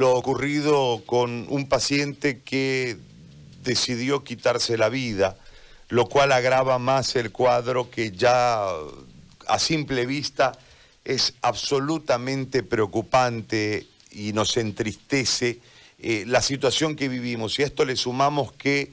lo ocurrido con un paciente que decidió quitarse la vida, lo cual agrava más el cuadro que ya a simple vista es absolutamente preocupante y nos entristece eh, la situación que vivimos. Y a esto le sumamos que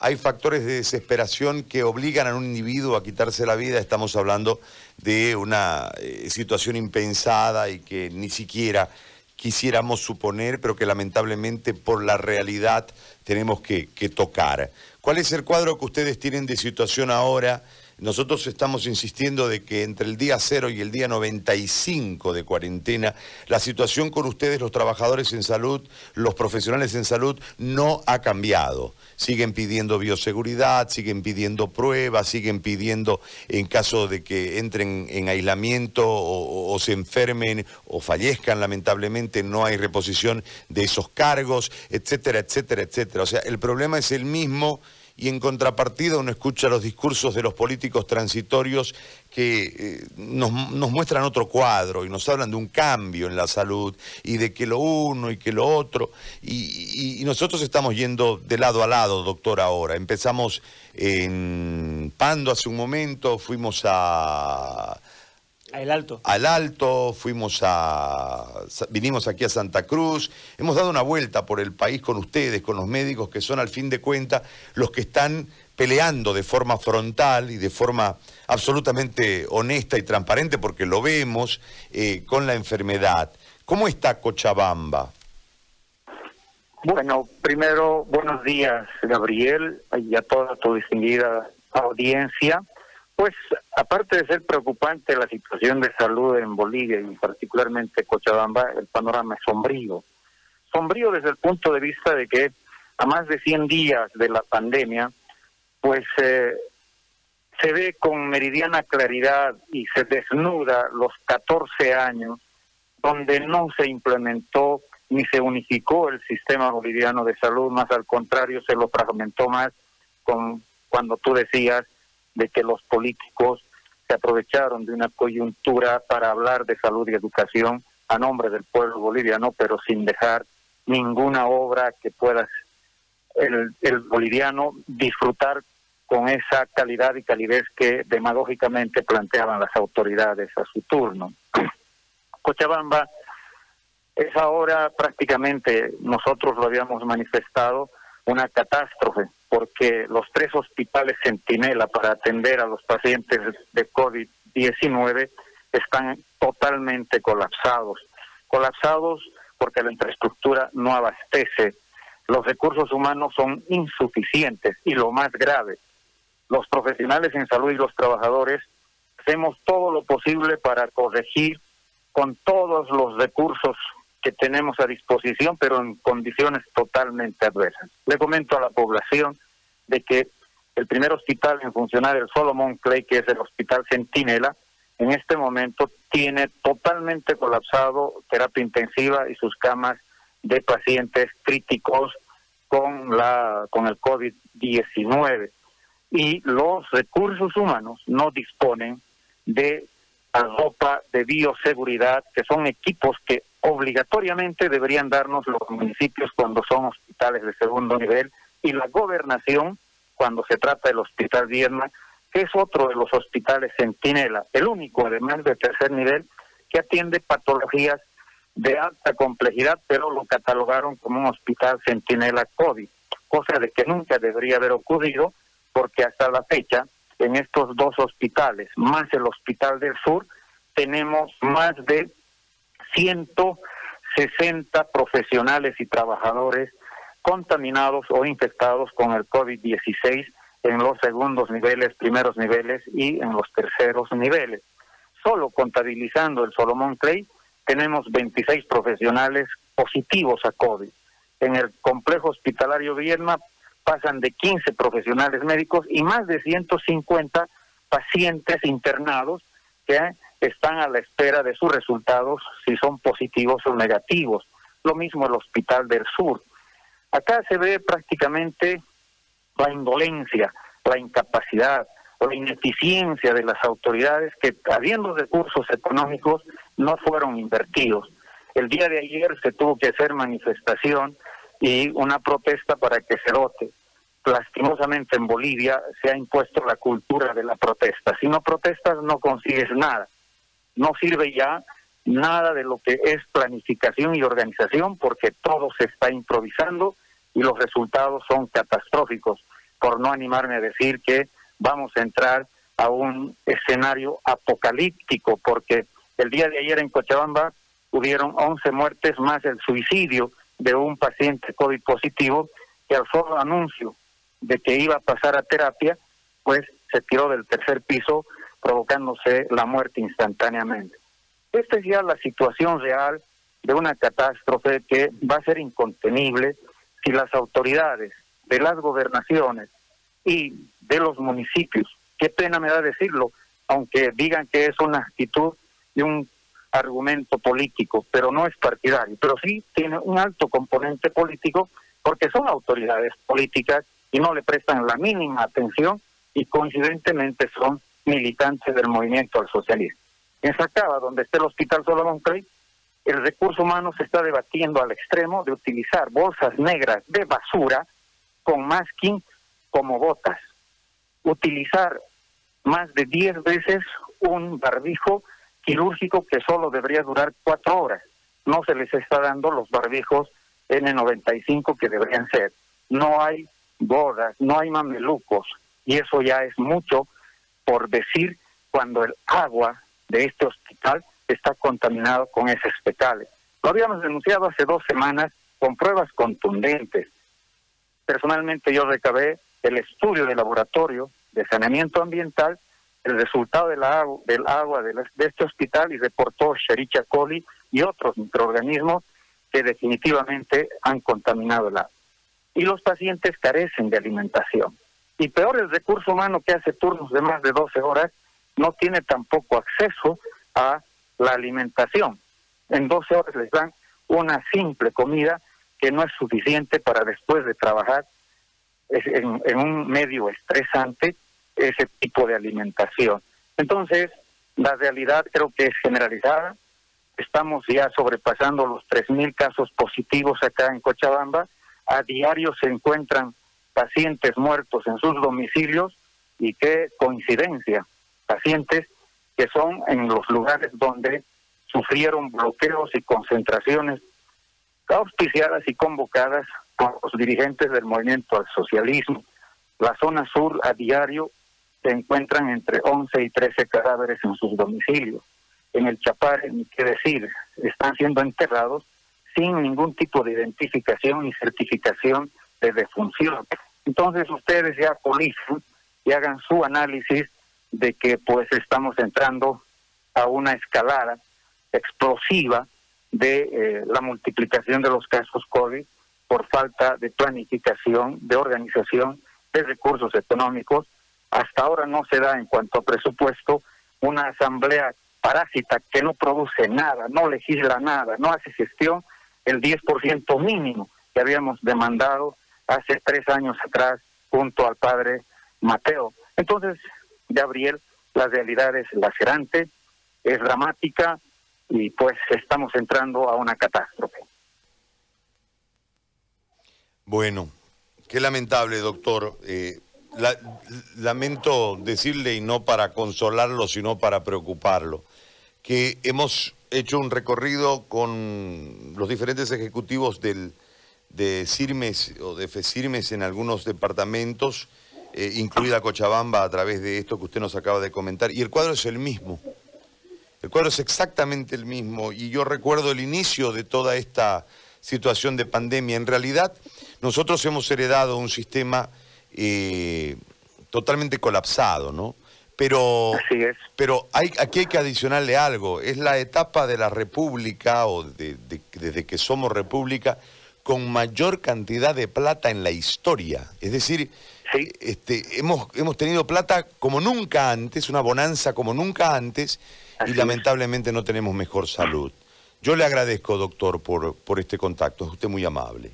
hay factores de desesperación que obligan a un individuo a quitarse la vida. Estamos hablando de una eh, situación impensada y que ni siquiera quisiéramos suponer, pero que lamentablemente por la realidad tenemos que, tocar. ¿Cuál es el cuadro que ustedes tienen de situación ahora? Nosotros estamos insistiendo de que entre el día cero y el día 95 de cuarentena, la situación con ustedes, los trabajadores en salud, los profesionales en salud, no ha cambiado. Siguen pidiendo bioseguridad, siguen pidiendo pruebas, siguen pidiendo en caso de que entren en aislamiento o, se enfermen o fallezcan, lamentablemente no hay reposición de esos cargos, etcétera, etcétera, etcétera. O sea, el problema es el mismo y en contrapartida uno escucha los discursos de los políticos transitorios que eh, nos, muestran otro cuadro y nos hablan de un cambio en la salud y de que lo uno y que lo otro. Y, y nosotros estamos yendo de lado a lado, doctor, ahora. Empezamos en Pando hace un momento, fuimos a al Alto. Al Alto, fuimos a. vinimos aquí a Santa Cruz, hemos dado una vuelta por el país con ustedes, con los médicos que son al fin de cuentas los que están peleando de forma frontal y de forma absolutamente honesta y transparente, porque lo vemos, eh, con la enfermedad. ¿Cómo está Cochabamba? Bueno, primero, buenos días, Gabriel, y a toda tu distinguida audiencia. Pues aparte de ser preocupante la situación de salud en Bolivia y particularmente Cochabamba, el panorama es sombrío. Sombrío desde el punto de vista de que a más de 100 días de la pandemia, pues eh, se ve con meridiana claridad y se desnuda los 14 años donde no se implementó ni se unificó el sistema boliviano de salud, más al contrario se lo fragmentó más con cuando tú decías de que los políticos se aprovecharon de una coyuntura para hablar de salud y educación a nombre del pueblo boliviano, pero sin dejar ninguna obra que pueda el, el boliviano disfrutar con esa calidad y calidez que demagógicamente planteaban las autoridades a su turno. Cochabamba es ahora prácticamente, nosotros lo habíamos manifestado, una catástrofe porque los tres hospitales Centinela para atender a los pacientes de COVID-19 están totalmente colapsados. Colapsados porque la infraestructura no abastece, los recursos humanos son insuficientes y lo más grave, los profesionales en salud y los trabajadores hacemos todo lo posible para corregir con todos los recursos que tenemos a disposición, pero en condiciones totalmente adversas. Le comento a la población de que el primer hospital en funcionar, el Solomon Clay, que es el Hospital Centinela, en este momento tiene totalmente colapsado terapia intensiva y sus camas de pacientes críticos con la con el COVID-19 y los recursos humanos no disponen de la ropa de bioseguridad, que son equipos que obligatoriamente deberían darnos los municipios cuando son hospitales de segundo nivel y la gobernación cuando se trata del Hospital Vierna, que es otro de los hospitales Centinela, el único además de tercer nivel que atiende patologías de alta complejidad, pero lo catalogaron como un hospital Centinela COVID, cosa de que nunca debería haber ocurrido porque hasta la fecha en estos dos hospitales, más el Hospital del Sur, tenemos más de 160 profesionales y trabajadores contaminados o infectados con el COVID-16 en los segundos niveles, primeros niveles y en los terceros niveles. Solo contabilizando el Solomon Clay, tenemos 26 profesionales positivos a COVID. En el complejo hospitalario Vierna pasan de 15 profesionales médicos y más de 150 pacientes internados que están a la espera de sus resultados si son positivos o negativos. Lo mismo el Hospital del Sur. Acá se ve prácticamente la indolencia, la incapacidad, la ineficiencia de las autoridades que, habiendo recursos económicos, no fueron invertidos. El día de ayer se tuvo que hacer manifestación y una protesta para que se vote. Lastimosamente en Bolivia se ha impuesto la cultura de la protesta. Si no protestas no consigues nada. No sirve ya nada de lo que es planificación y organización porque todo se está improvisando y los resultados son catastróficos, por no animarme a decir que vamos a entrar a un escenario apocalíptico, porque el día de ayer en Cochabamba hubieron 11 muertes más el suicidio de un paciente COVID positivo que al solo anuncio de que iba a pasar a terapia, pues se tiró del tercer piso provocándose la muerte instantáneamente. Esta es ya la situación real de una catástrofe que va a ser incontenible si las autoridades de las gobernaciones y de los municipios, qué pena me da decirlo, aunque digan que es una actitud de un argumento político, pero no es partidario, pero sí tiene un alto componente político porque son autoridades políticas y no le prestan la mínima atención y coincidentemente son militantes del movimiento al socialismo. En Sacaba, donde está el Hospital Solomon Clay, el recurso humano se está debatiendo al extremo de utilizar bolsas negras de basura con masking como botas. Utilizar más de 10 veces un barbijo quirúrgico que solo debería durar cuatro horas. No se les está dando los barbijos N95 que deberían ser. No hay bodas, no hay mamelucos, y eso ya es mucho por decir cuando el agua de este hospital está contaminado con heces fecales. Lo habíamos denunciado hace dos semanas con pruebas contundentes. Personalmente yo recabé el estudio de laboratorio de saneamiento ambiental, el resultado del agua, agua de, este hospital y reportó Shericha coli y otros microorganismos que definitivamente han contaminado el agua. Y los pacientes carecen de alimentación. Y peor, el recurso humano que hace turnos de más de 12 horas no tiene tampoco acceso a la alimentación. En 12 horas les dan una simple comida que no es suficiente para después de trabajar en, un medio estresante ese tipo de alimentación. Entonces, la realidad creo que es generalizada. Estamos ya sobrepasando los 3.000 casos positivos acá en Cochabamba. A diario se encuentran pacientes muertos en sus domicilios y qué coincidencia pacientes que son en los lugares donde sufrieron bloqueos y concentraciones auspiciadas y convocadas por los dirigentes del movimiento al socialismo. La zona sur a diario se encuentran entre 11 y 13 cadáveres en sus domicilios. En el Chapare, ni qué decir, están siendo enterrados sin ningún tipo de identificación ni certificación de defunción. Entonces ustedes ya policen y hagan su análisis de que pues estamos entrando a una escalada explosiva de eh, la multiplicación de los casos COVID por falta de planificación, de organización, de recursos económicos. Hasta ahora no se da en cuanto a presupuesto una asamblea parásita que no produce nada, no legisla nada, no hace gestión el 10% mínimo que habíamos demandado hace tres años atrás junto al padre Mateo. Entonces, Gabriel, la realidad es lacerante, es dramática y pues estamos entrando a una catástrofe. Bueno, qué lamentable, doctor. Eh, lamento decirle, y no para consolarlo, sino para preocuparlo, que hemos hecho un recorrido con los diferentes ejecutivos de CIRMES o de FECIRMES en algunos departamentos eh, incluida Cochabamba a través de esto que usted nos acaba de comentar. Y el cuadro es el mismo. El cuadro es exactamente el mismo. Y yo recuerdo el inicio de toda esta situación de pandemia. En realidad, nosotros hemos heredado un sistema eh, totalmente colapsado, ¿no? Pero, pero hay, aquí hay que adicionarle algo. Es la etapa de la República, o desde que somos República, con mayor cantidad de plata en la historia. Es decir, este, hemos, hemos tenido plata como nunca antes, una bonanza como nunca antes, y lamentablemente no tenemos mejor salud. Yo le agradezco, doctor, por, por este contacto. Es usted muy amable.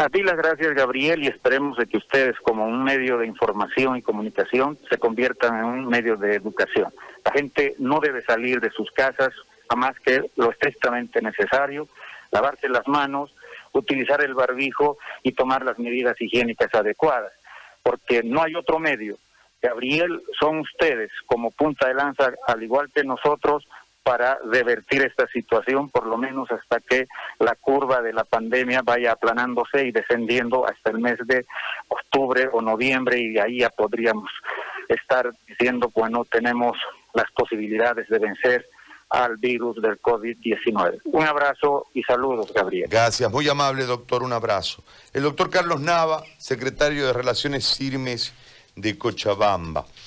A ti las gracias, Gabriel, y esperemos de que ustedes, como un medio de información y comunicación, se conviertan en un medio de educación. La gente no debe salir de sus casas a más que lo estrictamente necesario, lavarse las manos, utilizar el barbijo y tomar las medidas higiénicas adecuadas, porque no hay otro medio. Gabriel, son ustedes como punta de lanza, al igual que nosotros, para revertir esta situación, por lo menos hasta que la curva de la pandemia vaya aplanándose y descendiendo hasta el mes de octubre o noviembre y ahí ya podríamos estar diciendo, bueno, tenemos las posibilidades de vencer al virus del COVID-19. Un abrazo y saludos, Gabriel. Gracias, muy amable doctor, un abrazo. El doctor Carlos Nava, secretario de Relaciones CIRMES de Cochabamba.